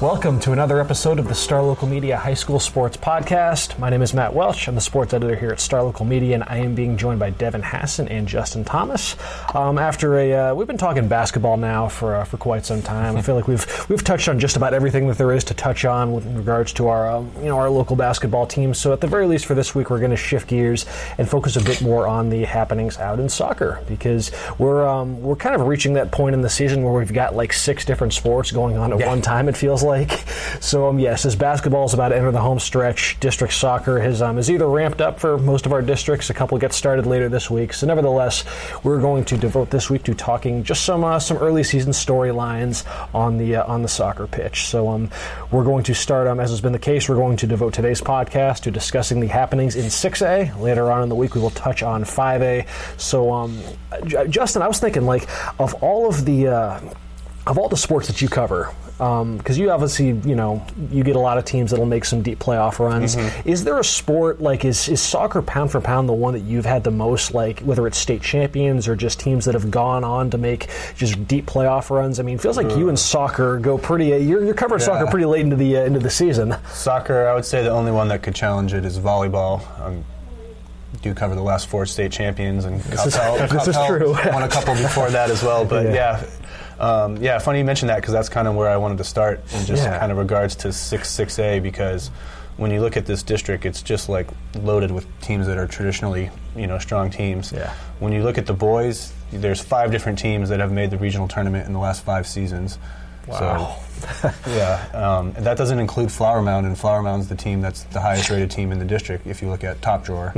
Welcome to another episode of the Star Local Media High School Sports Podcast. My name is Matt Welch. I'm the sports editor here at Star Local Media, and I am being joined by Devin Hassan and Justin Thomas. Um, after a, uh, we've been talking basketball now for uh, for quite some time. I feel like we've we've touched on just about everything that there is to touch on with regards to our um, you know our local basketball team. So at the very least for this week, we're going to shift gears and focus a bit more on the happenings out in soccer because we're um, we're kind of reaching that point in the season where we've got like six different sports going on at Yeah. one time. It feels like. So um, yes, as basketball is about to enter the home stretch, district soccer has um, is either ramped up for most of our districts. A couple get started later this week. So nevertheless, we're going to devote this week to talking just some uh, some early season storylines on the uh, on the soccer pitch. So um, we're going to start um, as has been the case. We're going to devote today's podcast to discussing the happenings in 6A. Later on in the week, we will touch on 5A. So um, J- Justin, I was thinking like of all of the uh, of all the sports that you cover, because you obviously, you know, you get a lot of teams that'll make some deep playoff runs. Is there a sport like is is soccer pound for pound the one that you've had the most, like whether it's state champions or just teams that have gone on to make just deep playoff runs? I mean, it feels like you and soccer go pretty. Uh, you're, you're covering soccer pretty late into the uh, into the season. Soccer, I would say the only one that could challenge it is volleyball. Um, do cover the last four state champions, and is- Coppell, this is true. won a couple before that as well. But Yeah. yeah, um, yeah, funny you mentioned that because that's kind of where I wanted to start in just Yeah. kind of regards to six six A because when you look at this district, it's just like loaded with teams that are traditionally you know strong teams. Yeah. When you look at the boys, there's five different teams that have made the regional tournament in the last five seasons. Wow. So, yeah, um, that doesn't include Flower Mound, and Flower Mound's the team that's the highest rated team in the district if you look at top drawer.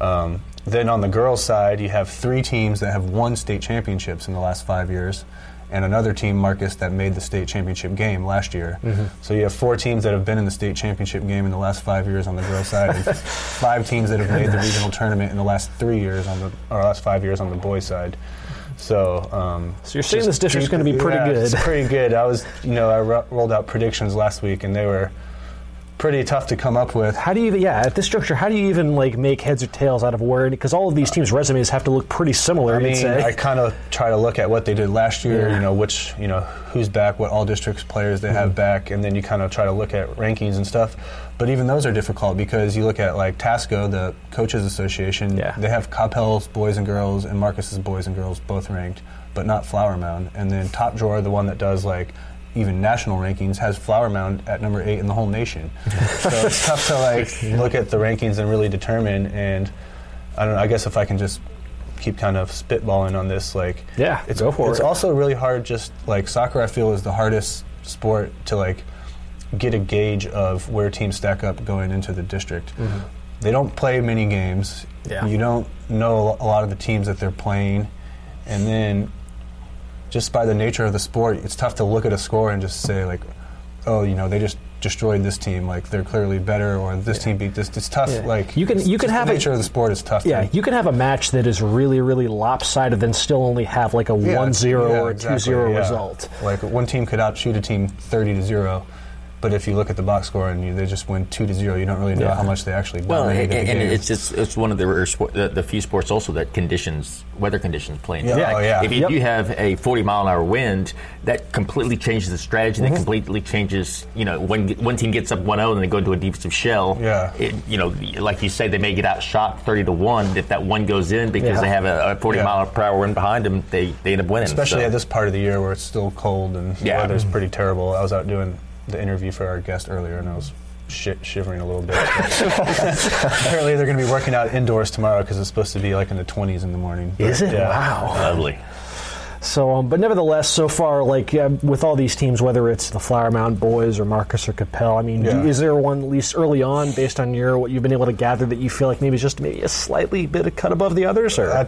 Um, then on the girls' side, you have three teams that have won state championships in the last five years, and another team, Marcus, that made the state championship game last year. So you have four teams that have been in the state championship game in the last five years on the girls' side, and five teams that have made the regional tournament in the last three years on the or last five years on the boys' side. So, um, So you're saying this district's deep- gonna be pretty yeah, good. It's pretty good. I was, you know, I ro- rolled out predictions last week, and they were pretty tough to come up with. How do you even, yeah, at this structure, how do you even like make heads or tails out of where? Because all of these teams' resumes have to look pretty similar. I mean, say. I kind of try to look at what they did last year. Yeah. You know, which you know who's back, what all districts players they Mm-hmm. have back, and then you kind of try to look at rankings and stuff. But even those are difficult because you look at like Tasco, the coaches association. Yeah. They have Coppell's boys and girls and Marcus's boys and girls both ranked, but not Flower Mound. And then Top Drawer, the one that does like even national rankings, has Flower Mound at number eight in the whole nation. so it's tough to like look at the rankings and really determine. And I don't know. I guess if I can just keep kind of spitballing on this, like Yeah, it's go for it's it. also really hard. Just like soccer, I feel is the hardest sport to like get a gauge of where teams stack up going into the district. They don't play many games. Mm-hmm. Yeah. You don't know a lot of the teams that they're playing, and then just by the nature of the sport, it's tough to look at a score and just say like, oh, you know, they just destroyed this team. Like they're clearly better, or this team beat this. It's tough. Yeah. Like You can- you can have the a- nature of the sport is tough. Yeah, to- you can have a match that is really, really lopsided, then still only have like a Yeah, 1 0 yeah, or a exactly, 2 0 yeah. result. Like one team could outshoot a team thirty to zero, but if you look at the box score and you, they just win two to zero, you don't really know Yeah. how much they actually Well, and, dominated the and game. it's just it's one of the, rare sport, the, the few sports also that conditions weather conditions play into Yeah, effect. oh, yeah. If you Yep. do have a 40 mile an hour wind, that completely changes the strategy. Mm-hmm. That completely changes. You know, when one team gets up 1-0 and they go into a defensive shell. Yeah. It, you know, like you say, they may get outshot 30 to one. If that one goes in because Yeah. they have a, a 40 Yeah. mile per hour wind behind them, they, they end up winning. especially So- at this part of the year where it's still cold and the Yeah. weather's pretty terrible. I was out doing the interview for our guest earlier, and I was shi shivering a little bit. Apparently, they're going to be working out indoors tomorrow because it's supposed to be like in the 20s in the morning. Is But, it? yeah. Wow. Lovely. So, um, but nevertheless, so far, like uh, with all these teams, whether it's the Flower Mound boys or Marcus or Coppell, I mean, do- is there one at least early on, based on your what you've been able to gather, that you feel like maybe just maybe a slightly bit of cut above the others? Or I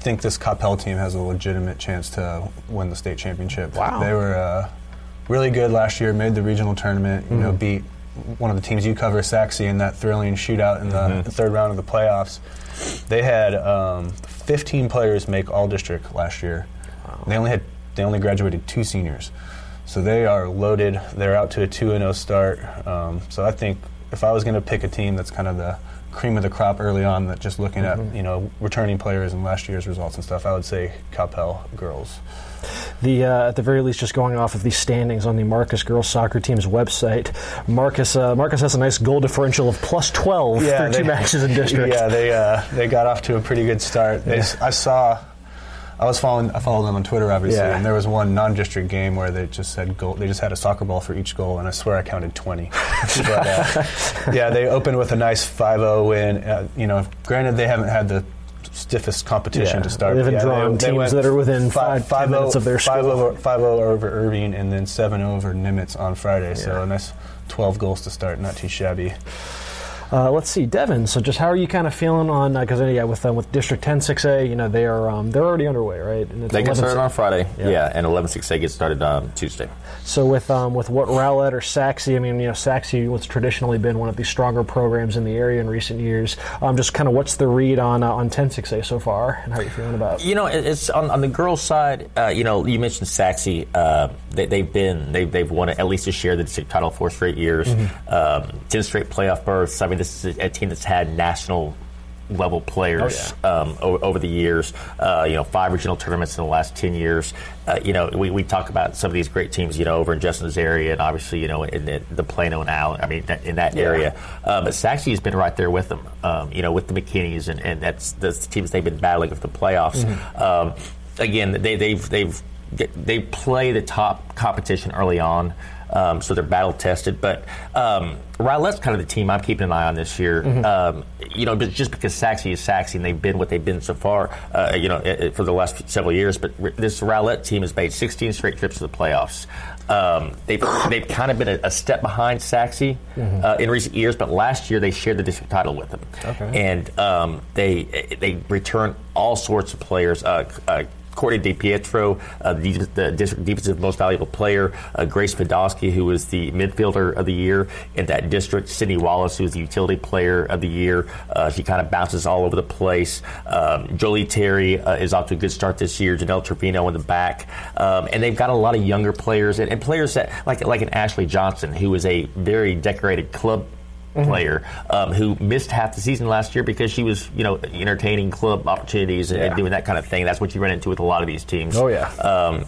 think this Coppell team has a legitimate chance to win the state championship. Wow. They were uh, really good last year, made the regional tournament, you know, Mm-hmm. beat one of the teams you cover, Sachse, in that thrilling shootout in the, Mm-hmm. third round of the playoffs. They had um, 15 players make all district last year. They only had they only graduated two seniors. So they are loaded. They're out to a 2 and 0 start. Um, so I think if I was going to pick a team that's kind of the cream of the crop early on, that just looking Mm-hmm. at you know returning players and last year's results and stuff, I would say Coppell girls. the uh, at the very least, just going off of the standings on the Marcus girls soccer team's website, Marcus uh, Marcus has a nice goal differential of plus twelve through two matches in district. Yeah, they uh, they got off to a pretty good start. They, Yeah. I saw. I was following. I followed them on Twitter, obviously, Yeah. and there was one non-district game where they just said goal. They just had a soccer ball for each goal, and I swear I counted twenty. but uh, yeah, they opened with a nice 5-0 win. Uh, you know, granted they haven't had the stiffest competition Yeah, to start. they haven't yeah, drawn teams went that are within five- 10 minutes of their 5 school. over, 5 over Irving, and then 7 over Nimitz on Friday. So a nice 12 goals to start. Not too shabby. Uh, let's see, Devin. So, just how are you kind of feeling on? Because uh, yeah, with um, with District 10 6A, you know they are um, they're already underway, right? And it's They get 11 started on Friday. Yeah. Yeah, and 11 6A gets started on Tuesday. So with um, with what Rowlett or Sachse, I mean, you know, Sachse what's traditionally been one of the stronger programs in the area in recent years. Um, just kind of what's the read on uh, on 10 6A so far, and how are you feeling about? it? You know, it's on, on the girls' side. Uh, you know, you mentioned Sachse. Uh, they, they've been they've, they've won at least a share of the district title four straight years, um, ten straight playoff berths. I mean, this is a team that's had national level players um, o- over the years. Uh, you know, five regional tournaments in the last ten years. Uh, you know, we, we talk about some of these great teams. You know, over in Justin's area, and obviously, you know, in the, the Plano and Allen. I mean, that, in that area. Uh, but Sachse has been right there with them. Um, you know, with the McKinneys, and, and that's the teams they've been battling for the playoffs. Um, again, they, they've they've they play the top competition early on, um, so they're battle tested. But um, Rowlett's kind of the team I'm keeping an eye on this year. Um, you know, but just because Sachse is Sachse and they've been what they've been so far, uh, you know, i- i- for the last several years. But r- this Rowlett team has made 16 straight trips to the playoffs. Um, they've they've kind of been a, a step behind Sachse uh, in recent years, but last year they shared the district title with them, Okay. and um, they they return all sorts of players. Uh, Courtney DiPietro, uh, the, the district defensive most valuable player, uh, Grace Podolsky, who was the midfielder of the year in that district, Sydney Wallace, who was the utility player of the year. Uh, she kind of bounces all over the place. Um, Jolie Terry uh, is off to a good start this year. Janelle Trevino in the back, um, and they've got a lot of younger players and, and players that like like an Ashley Johnson, who is a very decorated club player um, who missed half the season last year because she was, you know, entertaining club opportunities and, Yeah. doing that kind of thing. That's what you run into with a lot of these teams. Oh, yeah. Um,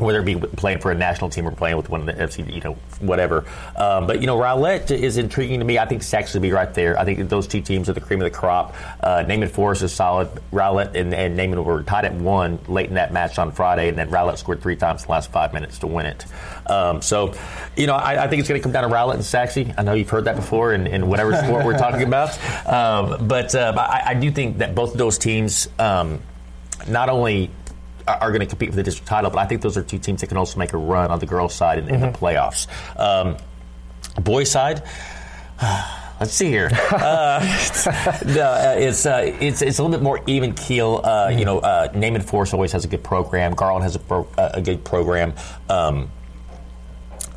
whether it be playing for a national team or playing with one of the FC, you know, whatever. Um, but you know, Rowlett is intriguing to me. I think Sax will be right there. I think those two teams are the cream of the crop. Uh, Naaman Forest is solid. Rowlett and, and Naaman were tied at one late in that match on Friday, and then Rowlett scored three times in the last five minutes to win it. Um, so, you know, I, I think it's going to come down to Rowlett and Sachse. I know you've heard that before in, in whatever sport we're talking about, um, but uh, I, I do think that both of those teams um, not only are, going to compete for the district title, but I think those are two teams that can also make a run on the girls' side in, in the playoffs. Um, boys' side. Let's see here. Uh, the, uh, it's, uh, it's it's a little bit more even keel. Uh, You know, uh, Naaman Forest always has a good program. Garland has a, pro, uh, a good program. Um,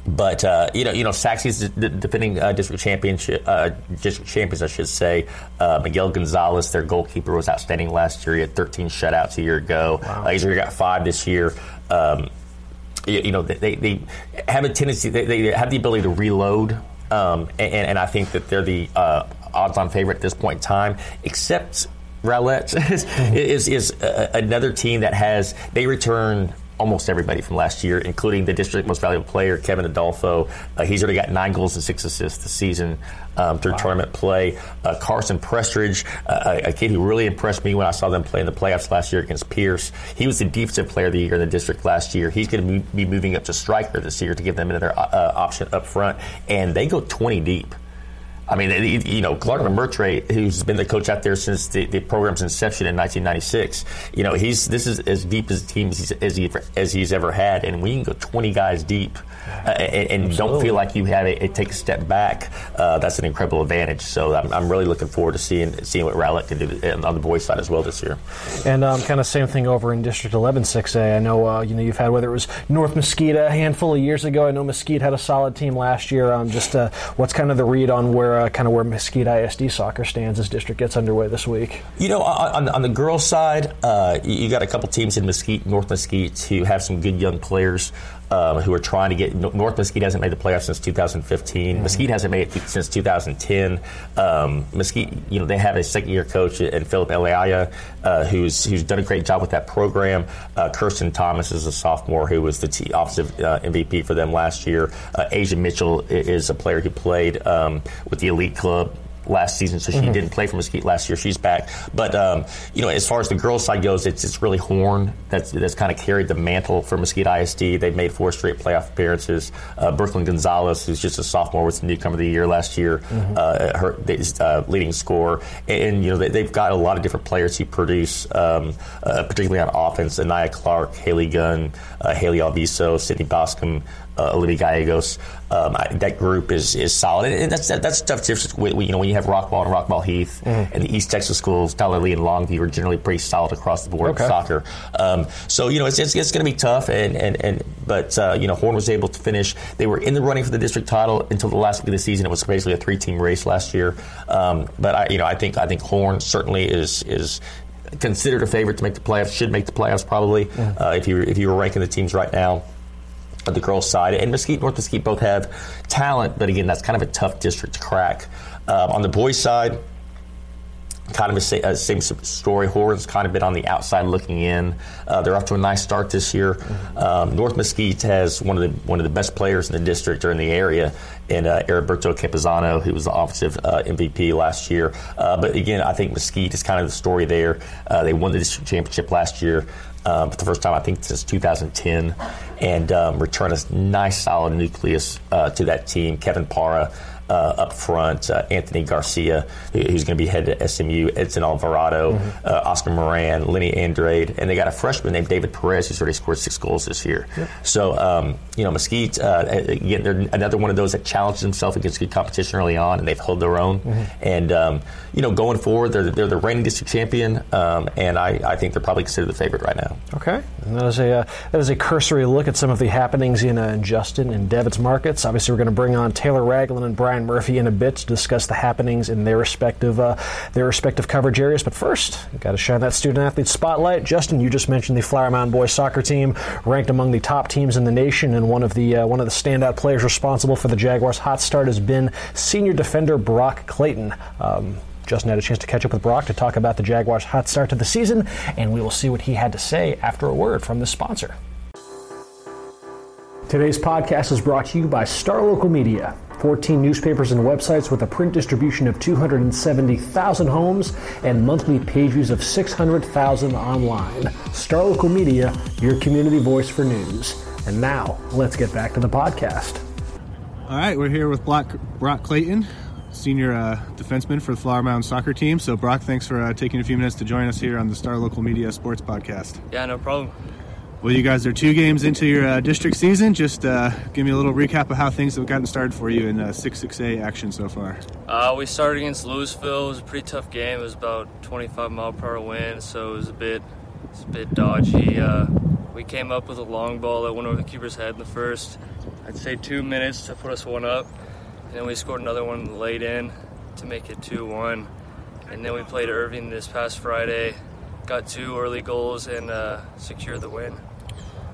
but uh, you know, you know, Sachse's defending uh, district championship, uh, district champions, I should say. Uh, Miguel Gonzalez, their goalkeeper, was outstanding last year. He had 13 shutouts a year ago. Uh, he's already got five this year. Um, you, you know, they, they have a tendency, they, they have the ability to reload, um, and, and I think that they're the uh, odds-on favorite at this point in time. Except Rowlett is, is is uh, another team that has they return almost everybody from last year, including the district most valuable player, Kevin Adolfo. Uh, he's already got nine goals and six assists this season um, through wow. tournament play. Uh, Carson Prestridge, uh, a kid who really impressed me when I saw them play in the playoffs last year against Pierce. He was the defensive player of the year in the district last year. He's going to be moving up to striker this year to give them another uh, option up front, and they go 20 deep. I mean, you know, Clark Mertre, who's been the coach out there since the, the, program's inception in 1996, you know, he's this is as deep as a team as he's, as, he, as he's ever had, and we can go 20 guys deep uh, and, and don't feel like you have to take a step back. Uh, that's an incredible advantage. So I'm, I'm, really looking forward to seeing seeing what Rowlett can do on the boys' side as well this year. And um, kind of same thing over in District 11 6A. I know uh, you know you've had whether it was North Mesquite a handful of years ago. I know Mesquite had a solid team last year. Um, just uh, what's kind of the read on where uh, kind of where Mesquite ISD soccer stands as district gets underway this week? You know, on, on the girls' side, uh, you got a couple teams in Mesquite, North Mesquite, who have some good young players um, who are trying to get. North Mesquite hasn't made the playoffs since 2015. Mm-hmm. Mesquite hasn't made it since 2010. Um, Mesquite, you know, they have a second year coach and Philip Eliaya, uh, who's who's done a great job with that program. Uh, Kirsten Thomas is a sophomore who was the t- offensive uh, MVP for them last year. Uh, Asia Mitchell is a player who played um, with the elite club last season, so she mm-hmm. didn't play for Mesquite last year. She's back, but um, you know, as far as the girls' side goes, it's it's really Horn that's that's kind of carried the mantle for Mesquite ISD. They've made four straight playoff appearances. Uh, Brooklyn Gonzalez, who's just a sophomore, was the newcomer of the year last year, mm-hmm. uh, her uh, leading scorer, and, and, you know they, have got a lot of different players who produce, um, uh, particularly on offense. Anaya Clark, Haley Gunn, uh, Haley Alviso, Sydney Boscombe uh, Olivia Gallegos. Um, I, that group is is solid, and that's that, that's tough. Difference. You know, when you have Rockwall and Rockwall Heath, mm-hmm. and the East Texas schools, Tyler Lee and Longview are generally pretty solid across the board okay. in soccer. Um, so you know, it's it's, it's going to be tough, and and, and but uh, you know, Horn was able to finish. They were in the running for the district title until the last week of the season. It was basically a three team race last year. Um, but I, you know, I think I think Horn certainly is is considered a favorite to make the playoffs. Should make the playoffs probably uh, if you if you were ranking the teams right now the girls' side. And Mesquite, North Mesquite both have talent, but again, that's kind of a tough district to crack. Uh, on the boys' side, kind of the uh, same story. Horns kind of been on the outside looking in. Uh, they're off to a nice start this year. Um, North Mesquite has one of the one of the best players in the district or in the area, and uh, Heriberto Campuzano, who was the offensive uh, MVP last year. Uh, but again, I think Mesquite is kind of the story there. Uh, they won the district championship last year um, for the first time, I think, since 2010, and um, return a nice, solid nucleus uh, to that team. Kevin Para uh, up front, uh, Anthony Garcia, who's going to be headed to SMU, Edson Alvarado, mm-hmm. uh, Oscar Moran, Lenny Andrade, and they got a freshman named David Perez who's already scored six goals this year. Yep. So, um, you know, Mesquite, uh, again, they're another one of those that challenged themselves against good competition early on, and they've held their own. Mm-hmm. And, um, you know, going forward, they're, they're the reigning district champion, um, and I, I, think they're probably considered the favorite right now. Okay. And that is a, uh, that is a cursory look at some of the happenings in, uh, in Justin and Devin's markets. Obviously, we're going to bring on Taylor Ragland and Brian Murphy in a bit to discuss the happenings in their respective uh, their respective coverage areas. But first, got to shine that student athlete spotlight. Justin, you just mentioned the Flower Mound boys soccer team, ranked among the top teams in the nation, and one of the uh, one of the standout players responsible for the Jaguars' hot start has been senior defender Brock Clayton. Um, Justin had a chance to catch up with Brock to talk about the Jaguars' hot start to the season, and we will see what he had to say after a word from the sponsor. Today's podcast is brought to you by Star Local Media. 14 newspapers and websites with a print distribution of 270,000 homes and monthly page views of 600,000 online. Star Local Media, your community voice for news. And now, let's get back to the podcast. All right, we're here with Brock, Brock Clayton, senior uh, defenseman for the Flower Mound soccer team. So, Brock, thanks for uh, taking a few minutes to join us here on the Star Local Media Sports Podcast. Yeah, no problem. Well, you guys are two games into your uh, district season. Just uh, give me a little recap of how things have gotten started for you in uh, 6-6A action so far. Uh, we started against Lewisville. It was a pretty tough game. It was about 25 mile per hour wind, so it was a bit, it was a bit dodgy. Uh, we came up with a long ball that went over the keeper's head in the first. I'd say two minutes to put us one up, and then we scored another one late in to make it 2-1. And then we played Irving this past Friday, got two early goals and uh, secured the win.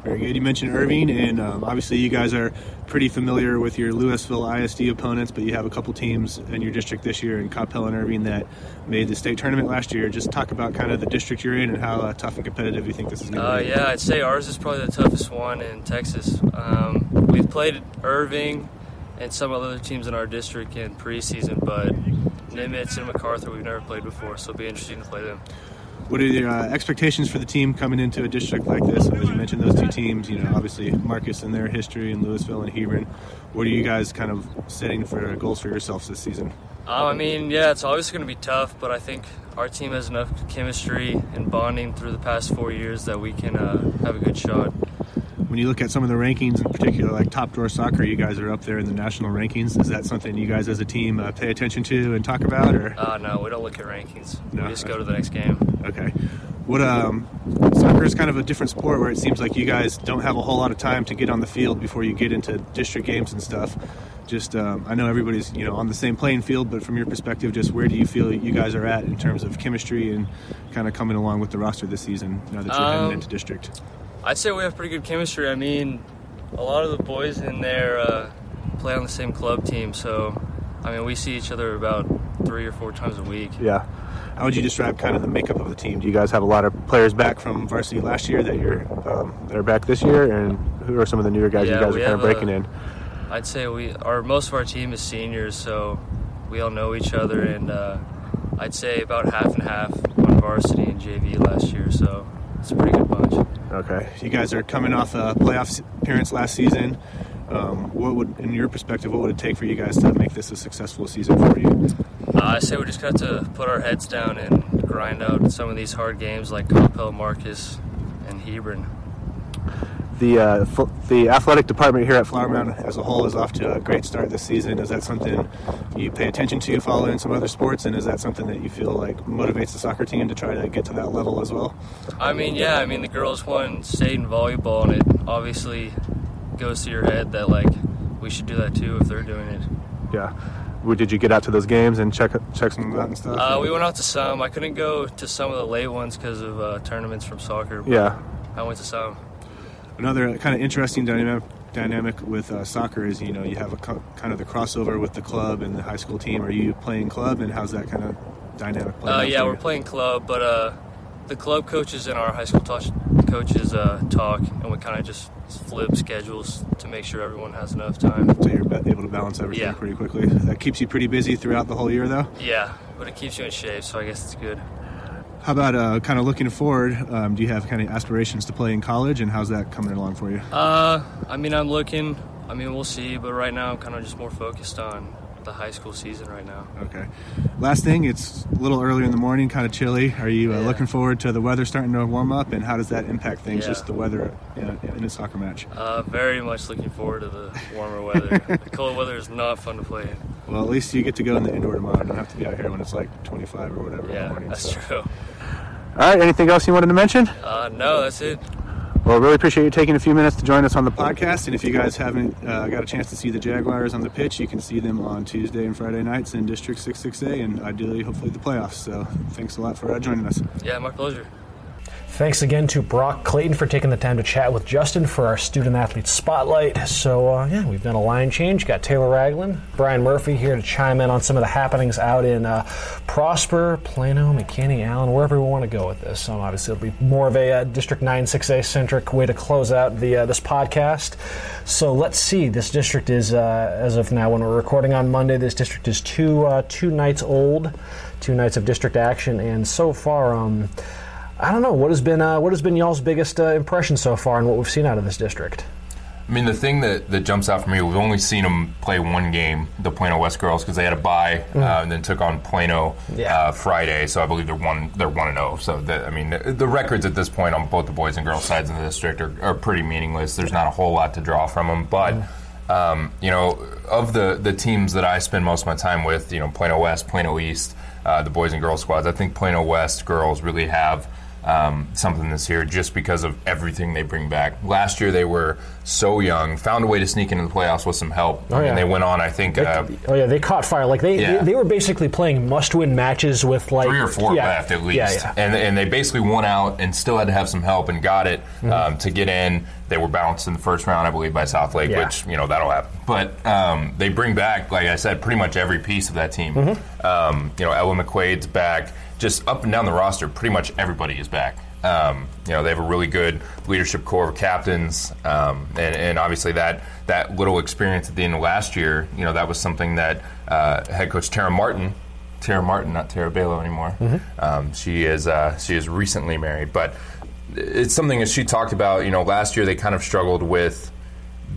Very good. You mentioned Irving, and um, obviously you guys are pretty familiar with your Lewisville ISD opponents, but you have a couple teams in your district this year in Coppell and Irving that made the state tournament last year. Just talk about kind of the district you're in and how uh, tough and competitive you think this is going to Uh, be. yeah, I'd say ours is probably the toughest one in Texas. Um, we've played Irving and some other teams in our district in preseason, but Nimitz and MacArthur we've never played before, so it'll be interesting to play them. What are your uh, expectations for the team coming into a district like this? As you mentioned, those two teams, you know, obviously Marcus and their history in Lewisville and Hebron. What are you guys kind of setting for goals for yourselves this season? Um, I mean, yeah, it's always going to be tough, but I think our team has enough chemistry and bonding through the past four years that we can uh, have a good shot. When you look at some of the rankings, in particular, like Top Drawer Soccer, you guys are up there in the national rankings. Is that something you guys as a team uh, pay attention to and talk about, or Uh, no, we don't look at rankings. No. We just go to the next game. okay? What um, soccer is kind of a different sport where it seems like you guys don't have a whole lot of time to get on the field before you get into district games and stuff. Just um, I know everybody's you know on the same playing field, but from your perspective, just where do you feel you guys are at in terms of chemistry and kind of coming along with the roster this season now that you're Um, heading into district? I'd say we have pretty good chemistry. I mean, a lot of the boys in there uh, play on the same club team, so I mean, we see each other about three or four times a week. Yeah. How would you describe kind of the makeup of the team? Do you guys have a lot of players back from varsity last year that you're um, that are back this year, and who are some of the newer guys Yeah, you guys are kind of breaking uh, in? I'd say we, our most of our team is seniors, so we all know each other, and uh, I'd say about half and half on varsity and JV last year, so it's a pretty good bunch. Okay, you guys are coming off a playoff appearance last season. Um, what would, in your perspective, what would it take for you guys to make this a successful season for you? Uh, I say we just got to put our heads down and grind out some of these hard games like Coppell, Marcus, and Hebron. The uh, f- the athletic department here at Flower Mound as a whole is off to a great start this season. Is that something you pay attention to, following some other sports, and is that something that you feel like motivates the soccer team to try to get to that level as well? I mean, yeah, I mean, the girls won state in volleyball, and it obviously goes to your head that, like, we should do that too if they're doing it. Yeah. Well, Did you get out to those games and check check some of that and stuff? Uh, we went out to some. I couldn't go to some of the late ones because of uh, tournaments from soccer. but yeah. I went to some. Another kind of interesting dynamic dynamic with uh, soccer is you know you have a co- kind of the crossover with the club and the high school team. Are you playing club, and how's that kind of dynamic playing? Uh, yeah, we're playing club, but uh, the club coaches and our high school touch coaches uh, talk, and we kind of just flip schedules to make sure everyone has enough time. So you're able to balance everything Yeah. pretty quickly. That keeps you pretty busy throughout the whole year, though. Yeah, but it keeps you in shape, so I guess it's good. How about uh, kind of looking forward? Um, do you have kind of aspirations to play in college, and how's that coming along for you? Uh, I mean, I'm looking. I mean, we'll see, but right now I'm kind of just more focused on the high school season right now. Okay. Last thing, it's a little early in the morning, kind of chilly. Are you uh, Yeah. looking forward to the weather starting to warm up, and how does that impact things? Yeah. Just the weather in a, in a soccer match. Uh, very much looking forward to the warmer weather. the cold weather is not fun to play in. Well, at least you get to go in the indoor tomorrow. You don't have to be out here when it's like 25 or whatever in the Yeah, morning. that's so. true. All right. Anything else you wanted to mention? Uh, no, that's it. Well, really appreciate you taking a few minutes to join us on the podcast. And if you guys haven't uh, got a chance to see the Jaguars on the pitch, you can see them on Tuesday and Friday nights in District 66A and ideally, hopefully, the playoffs. So thanks a lot for uh, joining us. Yeah, my pleasure. Thanks again to Brock Clayton for taking the time to chat with Justin for our student athlete spotlight. So, uh, yeah, we've done a line change. Got Taylor Ragland, Brian Murphy here to chime in on some of the happenings out in uh, Prosper, Plano, McKinney, Allen, wherever we want to go with this. So, obviously, it'll be more of a uh, District 96A centric way to close out the uh, this podcast. So, let's see. This district is, uh, as of now, when we're recording on Monday, this district is two uh, two nights old, two nights of district action, and so far, um, I don't know what has been uh, what has been y'all's biggest uh, impression so far, and what we've seen out of this district. I mean, the thing that, that jumps out for me, we've only seen them play one game, the Plano West girls, because they had a bye uh, and then took on Plano Yeah. uh, Friday. So I believe they're one they're one and zero. So the, I mean, the, the records at this point on both the boys and girls sides of the district are, are pretty meaningless. There's not a whole lot to draw from them, but. Um, you know, of the, the teams that I spend most of my time with, you know, Plano West, Plano East, uh, the boys and girls squads, I think Plano West girls really have um, something this year just because of everything they bring back. Last year they were so young, found a way to sneak into the playoffs with some help. Oh, yeah. they went on, I think, uh, oh yeah, they caught fire. Like they, Yeah. they, they were basically playing must-win matches with like three or four yeah, left at least. Yeah. And, and they basically won out and still had to have some help and got it Mm-hmm. um, to get in. They were bounced in the first round, I believe, by Southlake, which, you know, that'll happen. But um, they bring back, like I said, pretty much every piece of that team. Mm-hmm. Um, you know, Ella McQuaid's back. Just up and down the roster, pretty much everybody is back. Um, you know, they have a really good leadership core of captains, um, and, and obviously that that little experience at the end of last year, you know, that was something that uh, head coach Tara Martin Tara Martin, not Tara Balo anymore. Um, she is uh, she is recently married, but it's something that she talked about. You know, last year they kind of struggled with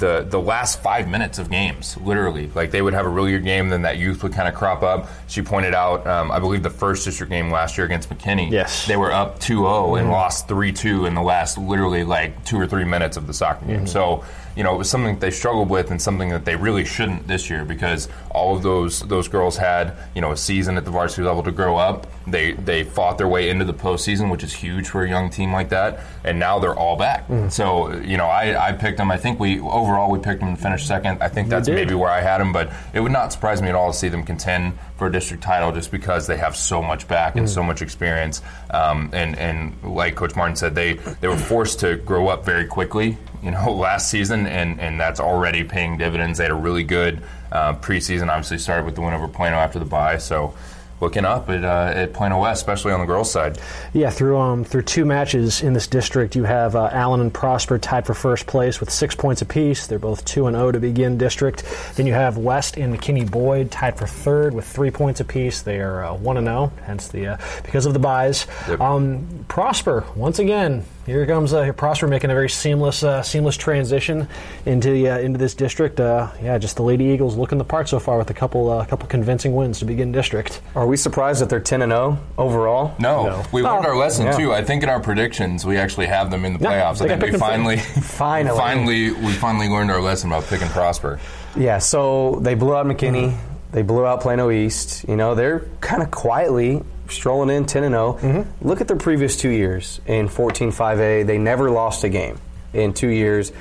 the the last five minutes of games, literally. Like they would have a really good game, then that youth would kind of crop up. She pointed out, um, I believe the first district game last year against McKinney. Yes. they were up 2-0 and lost three two in the last literally like two or three minutes of the soccer game. So you know, it was something that they struggled with and something that they really shouldn't this year because all of those those girls had you know a season at the varsity level to grow up. They they fought their way into the postseason, which is huge for a young team like that, and now they're all back. So you know, I, I picked them. I think we overall we picked them to finish second. I think that's maybe where I had them, but it would not surprise me at all to see them contend for a district title just because they have so much back and so much experience. Um, and and like Coach Martin said, they they were forced to grow up very quickly. You know, last season, and and that's already paying dividends. They had a really good uh, preseason. Obviously, started with the win over Plano after the bye. So. Looking up at, uh, at Plano West, especially on the girls' side. Yeah, through um, through two matches in this district, you have uh, Allen and Prosper tied for first place with six points apiece. They're both two and zero to begin district. Then you have West and McKinney Boyd tied for third with three points apiece. They are uh, one and zero, hence the uh, because of the buys. Yep. Um, Prosper once again. Here comes uh, Prosper making a very seamless uh, seamless transition into the, uh, into this district. Uh, yeah, just the Lady Eagles looking the part so far with a couple uh, couple convincing wins to begin district. Are we surprised that they're 10 and 0 overall? No, No. we learned Oh. our lesson Yeah. too. I think in our predictions we actually have them in the Yeah, playoffs. I I think I think we picked them finally, Finally. finally, we finally learned our lesson about picking Prosper. Yeah, so they blew out McKinney. They blew out Plano East. You know, they're kind of quietly strolling in 10 and 0. Look at their previous two years in 14 5A. They never lost a game in two years.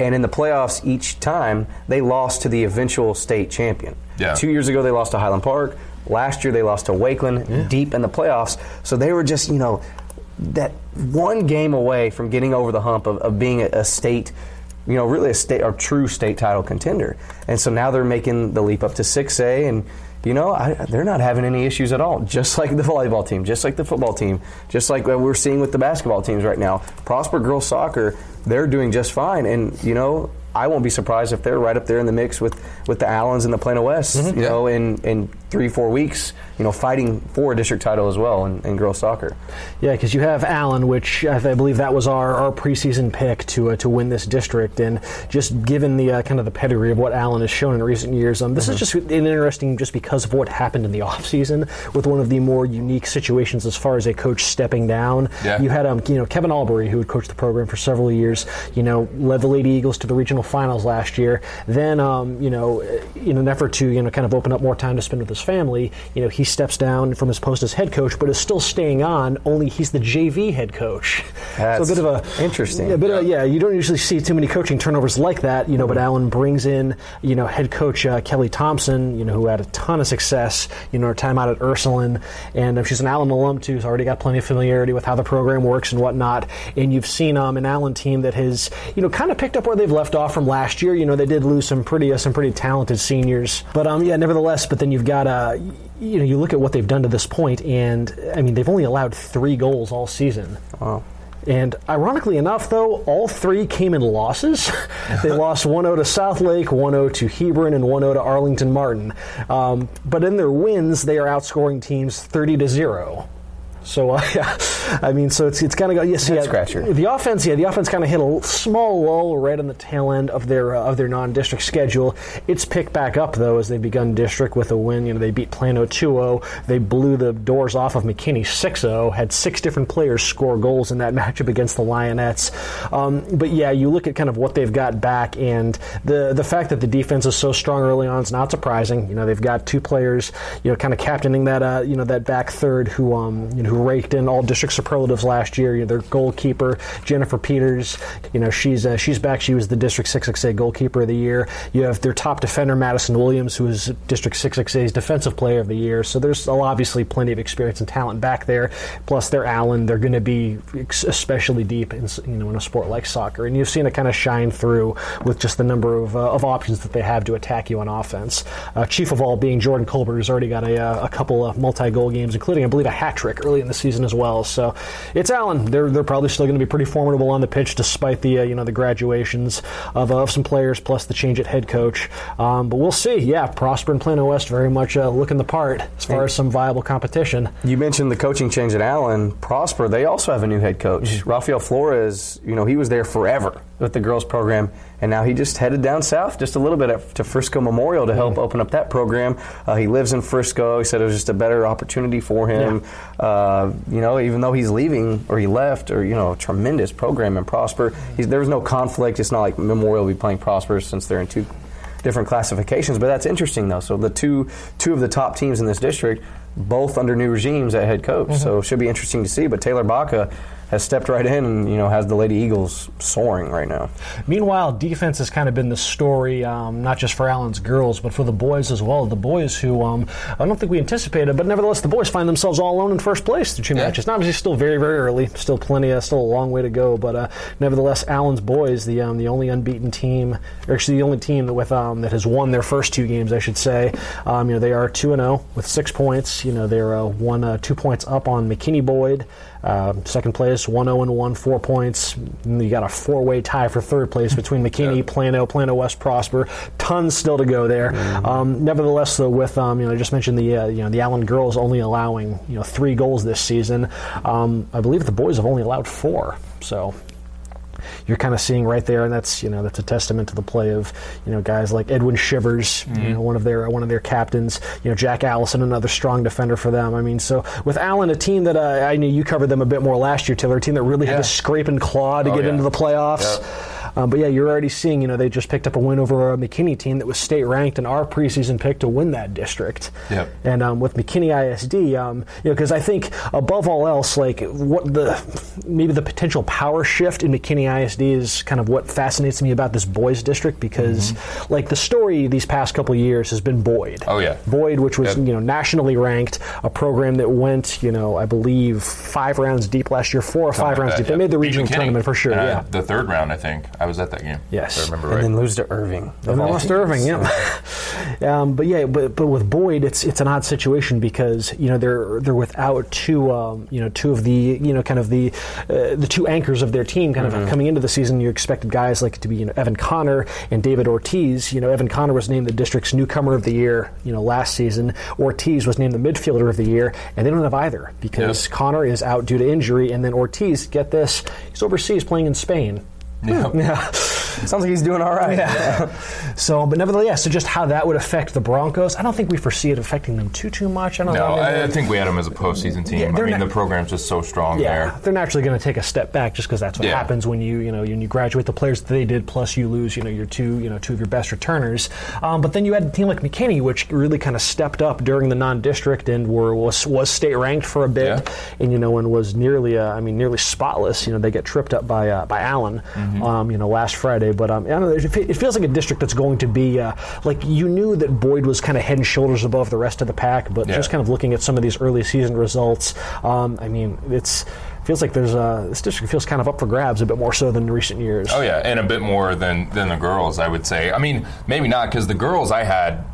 And in the playoffs, each time they lost to the eventual state champion. Yeah. Two years ago, they lost to Highland Park. Last year, they lost to Wakeland deep in the playoffs. So they were just, you know, that one game away from getting over the hump of, of being a, a state, you know, really a state or true state title contender. And so now they're making the leap up to 6A, and you know, I, they're not having any issues at all. Just like the volleyball team, just like the football team, just like what we're seeing with the basketball teams right now. Prosper girls soccer, they're doing just fine, and you know. I won't be surprised if they're right up there in the mix with, with the Allens and the Plano West, you know, in, in three, four weeks, you know, fighting for a district title as well in, in girls soccer. Yeah, because you have Allen, which I, I believe that was our, our preseason pick to uh, to win this district, and just given the uh, kind of the pedigree of what Allen has shown in recent years, um, this Mm-hmm. is just an interesting just because of what happened in the offseason with one of the more unique situations as far as a coach stepping down. Yeah. You had um, you know Kevin Albury, who had coached the program for several years, you know, led the Lady Eagles to the regional finals last year. Then um, you know, in an effort to you know kind of open up more time to spend with his family, you know, he steps down from his post as head coach, but is still staying on. Only he's the JV head coach. That's so a bit of a interesting. Yeah, a bit of, yeah, you don't usually see too many coaching turnovers like that, you know. But Allen brings in you know head coach uh, Kelly Thompson, you know, who had a ton of success, you know, her time out at Ursuline, and um, she's an Allen alum too, so already got plenty of familiarity with how the program works and whatnot. And you've seen um, an Allen team that has you know kind of picked up where they've left off from last year. You know, they did lose some pretty uh, some pretty talented seniors, but um, yeah, nevertheless. But then you've got uh, you know, you look at what they've done to this point, and I mean, they've only allowed three goals all season. Wow. And ironically enough, though, all three came in losses. they lost 1 0 to Southlake, 1 0 to Hebron, and 1 0 to Arlington Martin. Um, but in their wins, they are outscoring teams 30 to 0. So, uh, yeah, I mean, so it's, it's kind of go yes, yeah. scratcher. The offense, yeah, the offense kind of hit a small lull right on the tail end of their uh, of their non-district schedule. It's picked back up though as they've begun district with a win. You know, they beat Plano 2-0. They blew the doors off of McKinney 6-0. Had six different players score goals in that matchup against the Lionettes. Um, but yeah, you look at kind of what they've got back, and the the fact that the defense is so strong early on is not surprising. You know, they've got two players, you know, kind of captaining that uh, you know that back third who um you know who raked in all district superlatives last year. You know, their goalkeeper Jennifer Peters. You know, she's uh, she's back. She was the District 6XA goalkeeper of the year. You have their top defender Madison Williams, who is District 6XA's defensive player of the year. So there's obviously plenty of experience and talent back there. Plus, they're Allen. They're going to be especially deep in you know in a sport like soccer, and you've seen it kind of shine through with just the number of, uh, of options that they have to attack you on offense. Uh, chief of all being Jordan Colbert, who's already got a, uh, a couple of multi-goal games, including I believe a hat trick early in the season as well. So it's Allen. They're they're probably still going to be pretty formidable on the pitch despite the uh, you know the graduations of, of some players plus the change at head coach. Um, but we'll see. Yeah, Prosper and Plano West very much uh, looking the part as far as some viable competition. You mentioned the coaching change at Allen. Prosper, they also have a new head coach. Rafael Flores, you know, he was there forever with the girls program, and now he just headed down south just a little bit at- to Frisco Memorial to help open up that program. Uh, he lives in Frisco. He said it was just a better opportunity for him. Uh, you know, even though he's leaving or he left, or, you know, a tremendous program in Prosper, he's, there was no conflict. It's not like Memorial will be playing Prosper since they're in two different classifications. But that's interesting, though. So the two two of the top teams in this district, both under new regimes at head coach. So it should be interesting to see. But Taylor Baca has stepped right in and you know has the Lady Eagles soaring right now. Meanwhile, defense has kind of been the story, um, not just for Allen's girls, but for the boys as well. The boys who um, I don't think we anticipated, but nevertheless, the boys find themselves all alone in first place through two Yeah. matches. Now, obviously, still very, very early, still plenty, uh, still a long way to go. But uh, nevertheless, Allen's boys, the um, the only unbeaten team, or actually the only team that with um, that has won their first two games, I should say. Um, you know, they are two and zero with six points. You know, they're uh, one uh, two points up on McKinney Boyd. Uh, second place, 1 0 and 1, four points. And you got a four way tie for third place between McKinney, Plano, Plano West, Prosper. Tons still to go there. Um, nevertheless, though, with um, you know, I just mentioned the uh, you know the Allen girls only allowing you know three goals this season. Um, I believe the boys have only allowed four. So you're kind of seeing right there, and that's you know that's a testament to the play of you know guys like Edwin Shivers, you know one of their one of their captains, you know Jack Allison, another strong defender for them. I mean, so with Allen, a team that uh, I knew you covered them a bit more last year, Taylor, a team that really had to scrape and claw to Oh, get yeah. into the playoffs. Um, but yeah, you're already seeing, you know, they just picked up a win over a McKinney team that was state ranked and our preseason pick to win that district. Yep. And um, with McKinney ISD, um, you know, because I think above all else, like what the maybe the potential power shift in McKinney ISD is kind of what fascinates me about this boys district because like the story these past couple years has been Boyd. Oh, yeah. Boyd, which was Yep. you know nationally ranked, a program that went you know I believe five rounds deep last year, four or five Something rounds like deep. that, They made the regional tournament for sure. Uh, yeah. The third round, I think. I was at that game. Yes. If I remember And right. then lose to Irving. And then lost to Irving, yeah. um, but yeah, but but with Boyd, it's it's an odd situation because you know they're they're without two um, you know two of the you know kind of the uh, the two anchors of their team kind of coming into the season. You expected guys like to be you know Evan Connor and David Ortiz. You know Evan Connor was named the district's newcomer of the year you know last season. Ortiz was named the midfielder of the year, and they don't have either because Yep. Connor is out due to injury, and then Ortiz, get this, he's overseas playing in Spain. Yeah. Yeah. Sounds like he's doing all right. Yeah. So, but nevertheless, so just how that would affect the Broncos, I don't think we foresee it affecting them too too much. I don't No, know. I, I think we had them as a postseason team. Yeah, I mean, not- the program's just so strong yeah, there. they're naturally going to take a step back just because that's what Yeah. happens when you you know when you graduate the players that they did, plus you lose you know your two you know two of your best returners. Um, but then you had a team like McKinney, which really kind of stepped up during the non-district and were was was state ranked for a bit, Yeah. and you know and was nearly uh, I mean nearly spotless. You know they get tripped up by uh, by Allen, Mm-hmm. Um, you know last Friday. But um, I don't know, it, feels like a district that's going to be uh, like you knew that Boyd was kind of head and shoulders above the rest of the pack, but Yeah. just kind of looking at some of these early season results, um, I mean it's feels like there's uh, this district feels kind of up for grabs a bit more so than recent years. Oh yeah, and a bit more than than the girls, I would say. I mean, maybe not because the girls I had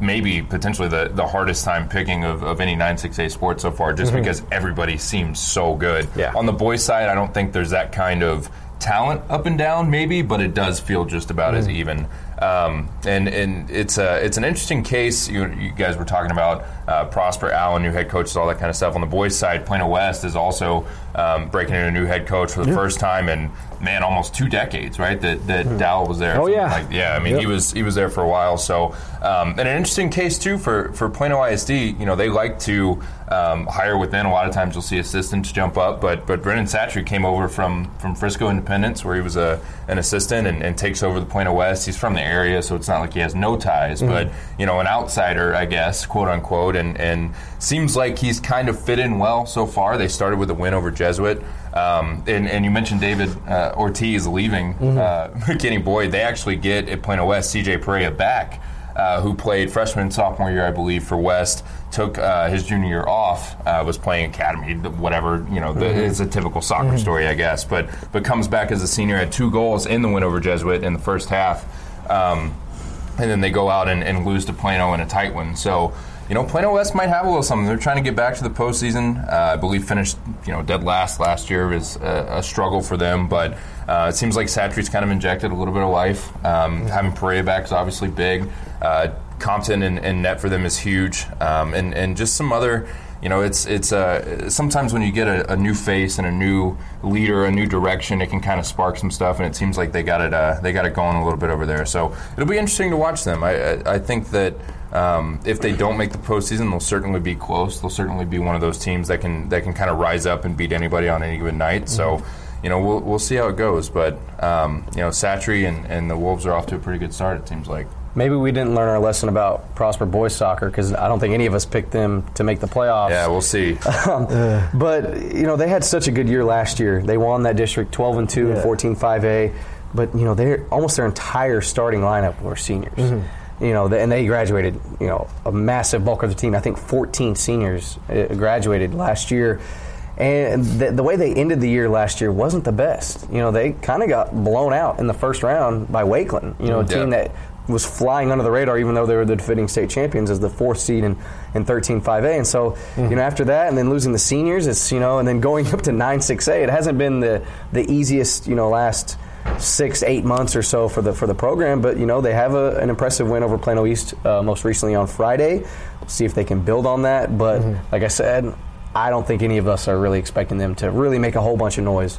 maybe potentially the, the hardest time picking of, of any 968 sport so far just because everybody seems so good. Yeah. On the boys side, I don't think there's that kind of talent up and down maybe, but it does feel just about as even. Um, and and it's a it's an interesting case. You, you guys were talking about uh, Prosper Allen, new head coaches, all that kind of stuff. On the boys' side, Plano West is also um, breaking in a new head coach for the first time in man, almost two decades, right? That that Dowell was there. Oh, yeah. Like, yeah. I mean, he was he was there for a while. So, um, and an interesting case too for for Plano ISD. You know, they like to um, hire within. A lot of times, you'll see assistants jump up, but but Brennan Satchery came over from from Frisco Independence, where he was a an assistant, and, and takes over the Plano West. He's from the area, so it's not like he has no ties, but you know, an outsider, I guess, quote unquote, and and seems like he's kind of fit in well so far. They started with a win over Jesuit. Um, and, and you mentioned David uh, Ortiz leaving uh, McKinney Boyd. They actually get at Plano West CJ Perea back, uh, who played freshman sophomore year, I believe, for West. Took uh, his junior year off, uh, was playing academy, whatever you know. The, it's a typical soccer story, I guess. But but comes back as a senior, had two goals in the win over Jesuit in the first half. Um, and then they go out and, and lose to Plano in a tight one. So, you know, Plano West might have a little something. They're trying to get back to the postseason. Uh, I believe finished, you know, dead last last year is a, a struggle for them, but uh, it seems like Satchery's kind of injected a little bit of life. Um, having Perea back is obviously big. Uh, Compton and, and net for them is huge, um, and and just some other you know, it's it's uh, sometimes when you get a, a new face and a new leader, a new direction, it can kind of spark some stuff, and it seems like they got it uh, they got it going a little bit over there. So it'll be interesting to watch them. I I, I think that. Um, if they don't make the postseason, they'll certainly be close. They'll certainly be one of those teams that can that can kind of rise up and beat anybody on any given night. So, you know, we'll, we'll see how it goes. But um, you know, Satchery and, and the Wolves are off to a pretty good start. It seems like. Maybe we didn't learn our lesson about Prosper boys soccer because I don't think any of us picked them to make the playoffs. Yeah, we'll see. But you know they had such a good year last year. They won that district 12 and 2 and 14 5A. But you know they almost their entire starting lineup were seniors. You know, and they graduated. You know, a massive bulk of the team. I think 14 seniors uh, graduated last year. And the, the way they ended the year last year wasn't the best. You know, they kind of got blown out in the first round by Wakeland. You know, a Yeah. team that was flying under the radar, even though they were the defending state champions as the fourth seed in, in 13 5A. And so, you know, after that, and then losing the seniors, it's, you know, and then going up to 9 6A, it hasn't been the, the easiest, you know, last six, eight months or so for the for the program. But, you know, they have a, an impressive win over Plano East uh, most recently on Friday. See if they can build on that. But, like I said, I don't think any of us are really expecting them to really make a whole bunch of noise.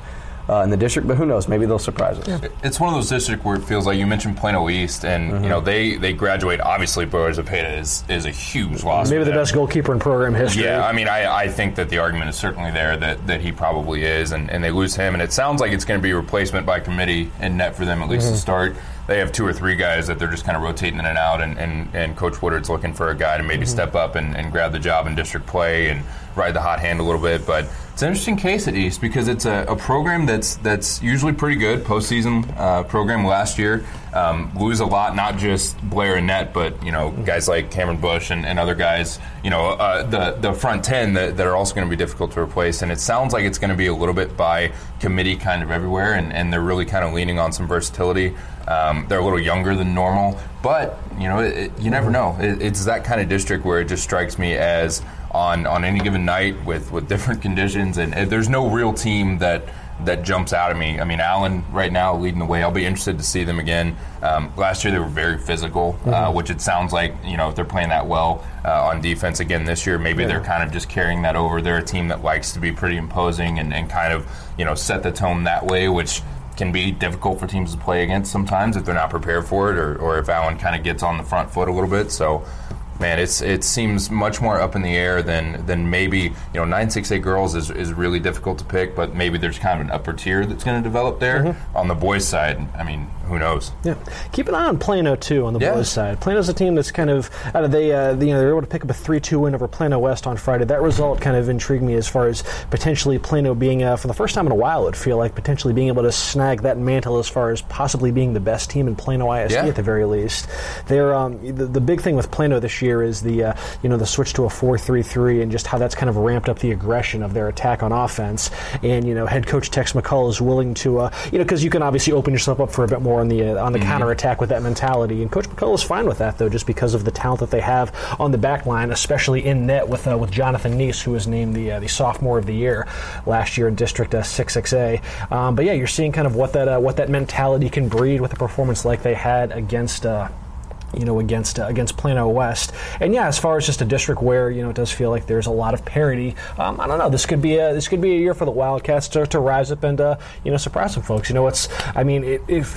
Uh, in the district, but who knows? Maybe they'll surprise us. It's one of those districts where it feels like you mentioned Plano East, and you know mm-hmm. they they graduate. Obviously, Boers Zepeda is is a huge loss. Maybe the them. best goalkeeper in program history. Yeah, I mean, I, I think that the argument is certainly there that, that he probably is, and, and they lose him, and it sounds like it's going to be a replacement by committee in net for them at least to mm-hmm. start. They have two or three guys that they're just kind of rotating in and out, and, and, and Coach Woodard's looking for a guy to maybe mm-hmm. step up and, and grab the job in district play and ride the hot hand a little bit. But it's an interesting case at East because it's a, a program that's that's usually pretty good postseason uh, program. Last year, um, lose a lot, not just Blair and Net, but you know guys like Cameron Bush and, and other guys. You know uh, the the front ten that, that are also going to be difficult to replace. And it sounds like it's going to be a little bit by committee kind of everywhere, and, and they're really kind of leaning on some versatility. Um, they're a little younger than normal, but you know it, you never know. It, it's that kind of district where it just strikes me as on on any given night with with different conditions, and, and there's no real team that that jumps out at me. I mean, Allen right now leading the way. I'll be interested to see them again. Um, last year they were very physical, uh, which it sounds like you know if they're playing that well uh, on defense again this year, maybe they're kind of just carrying that over. They're a team that likes to be pretty imposing and, and kind of you know set the tone that way, which can be difficult for teams to play against sometimes if they're not prepared for it, or, or if Allen kind of gets on the front foot a little bit. So man, it's it seems much more up in the air than than maybe you know nine six eight girls is, is really difficult to pick, but maybe there's kind of an upper tier that's going to develop there. On the boys' side, I mean, who knows? Yeah, keep an eye on Plano too on the Yeah. boys' side. Plano's a team that's kind of they uh, you know they were able to pick up a three-two win over Plano West on Friday. That result kind of intrigued me as far as potentially Plano being uh, for the first time in a while. It feel like potentially being able to snag that mantle as far as possibly being the best team in Plano ISD Yeah. at the very least. They're um, the, the big thing with Plano this year is the uh, you know the switch to a four-three-three and just how that's kind of ramped up the aggression of their attack on offense. And you know head coach Tex McCullough is willing to uh, you know because you can obviously open yourself up for a bit more on the uh, on the counterattack with that mentality. And Coach McCullough is fine with that though, just because of the talent that they have on the back line, especially in net with uh, with Jonathan Neese, who was named the uh, the sophomore of the year last year in District uh, 66A. Um, but yeah, you're seeing kind of what that uh, what that mentality can breed with a performance like they had against. Uh, you know, against uh, against Plano West. And yeah, as far as just a district where you know it does feel like there's a lot of parity, um, I don't know. This could be a this could be a year for the Wildcats to, to rise up and uh, you know surprise some folks. You know, it's I mean, it, if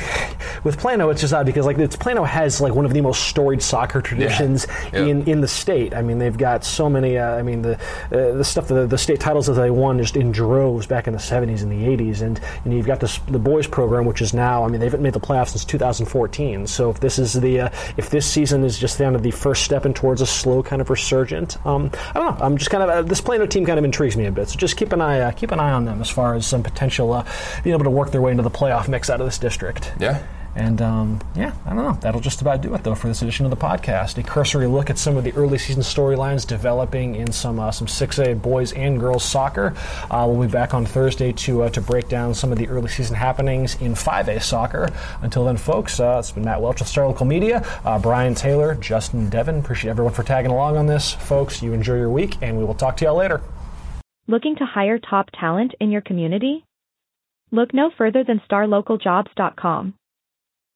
with Plano, it's just odd because like it's Plano has like one of the most storied soccer traditions Yeah. in in the state. I mean, they've got so many. Uh, I mean, the uh, the stuff the, the state titles that they won just in droves back in the 70s and the 80s, and and you've got this the boys program, which is now. I mean, they haven't made the playoffs since 2014. So if this is the uh, if this season is just kind of the first step in towards a slow kind of resurgent, um, I don't know. I'm just kind of uh, this Plano team kind of intrigues me a bit. So just keep an eye uh, keep an eye on them as far as some potential uh, being able to work their way into the playoff mix out of this district. Yeah. And um, yeah, I don't know. That'll just about do it though for this edition of the podcast. A cursory look at some of the early season storylines developing in some uh, some 6A boys and girls soccer. Uh, we'll be back on Thursday to uh, to break down some of the early season happenings in 5A soccer. Until then, folks, uh, it's been Matt Welch with Star Local Media, uh, Brian Taylor, Justin Devin. Appreciate everyone for tagging along on this, folks. You enjoy your week, and we will talk to y'all later. Looking to hire top talent in your community? Look no further than starlocaljobs.com.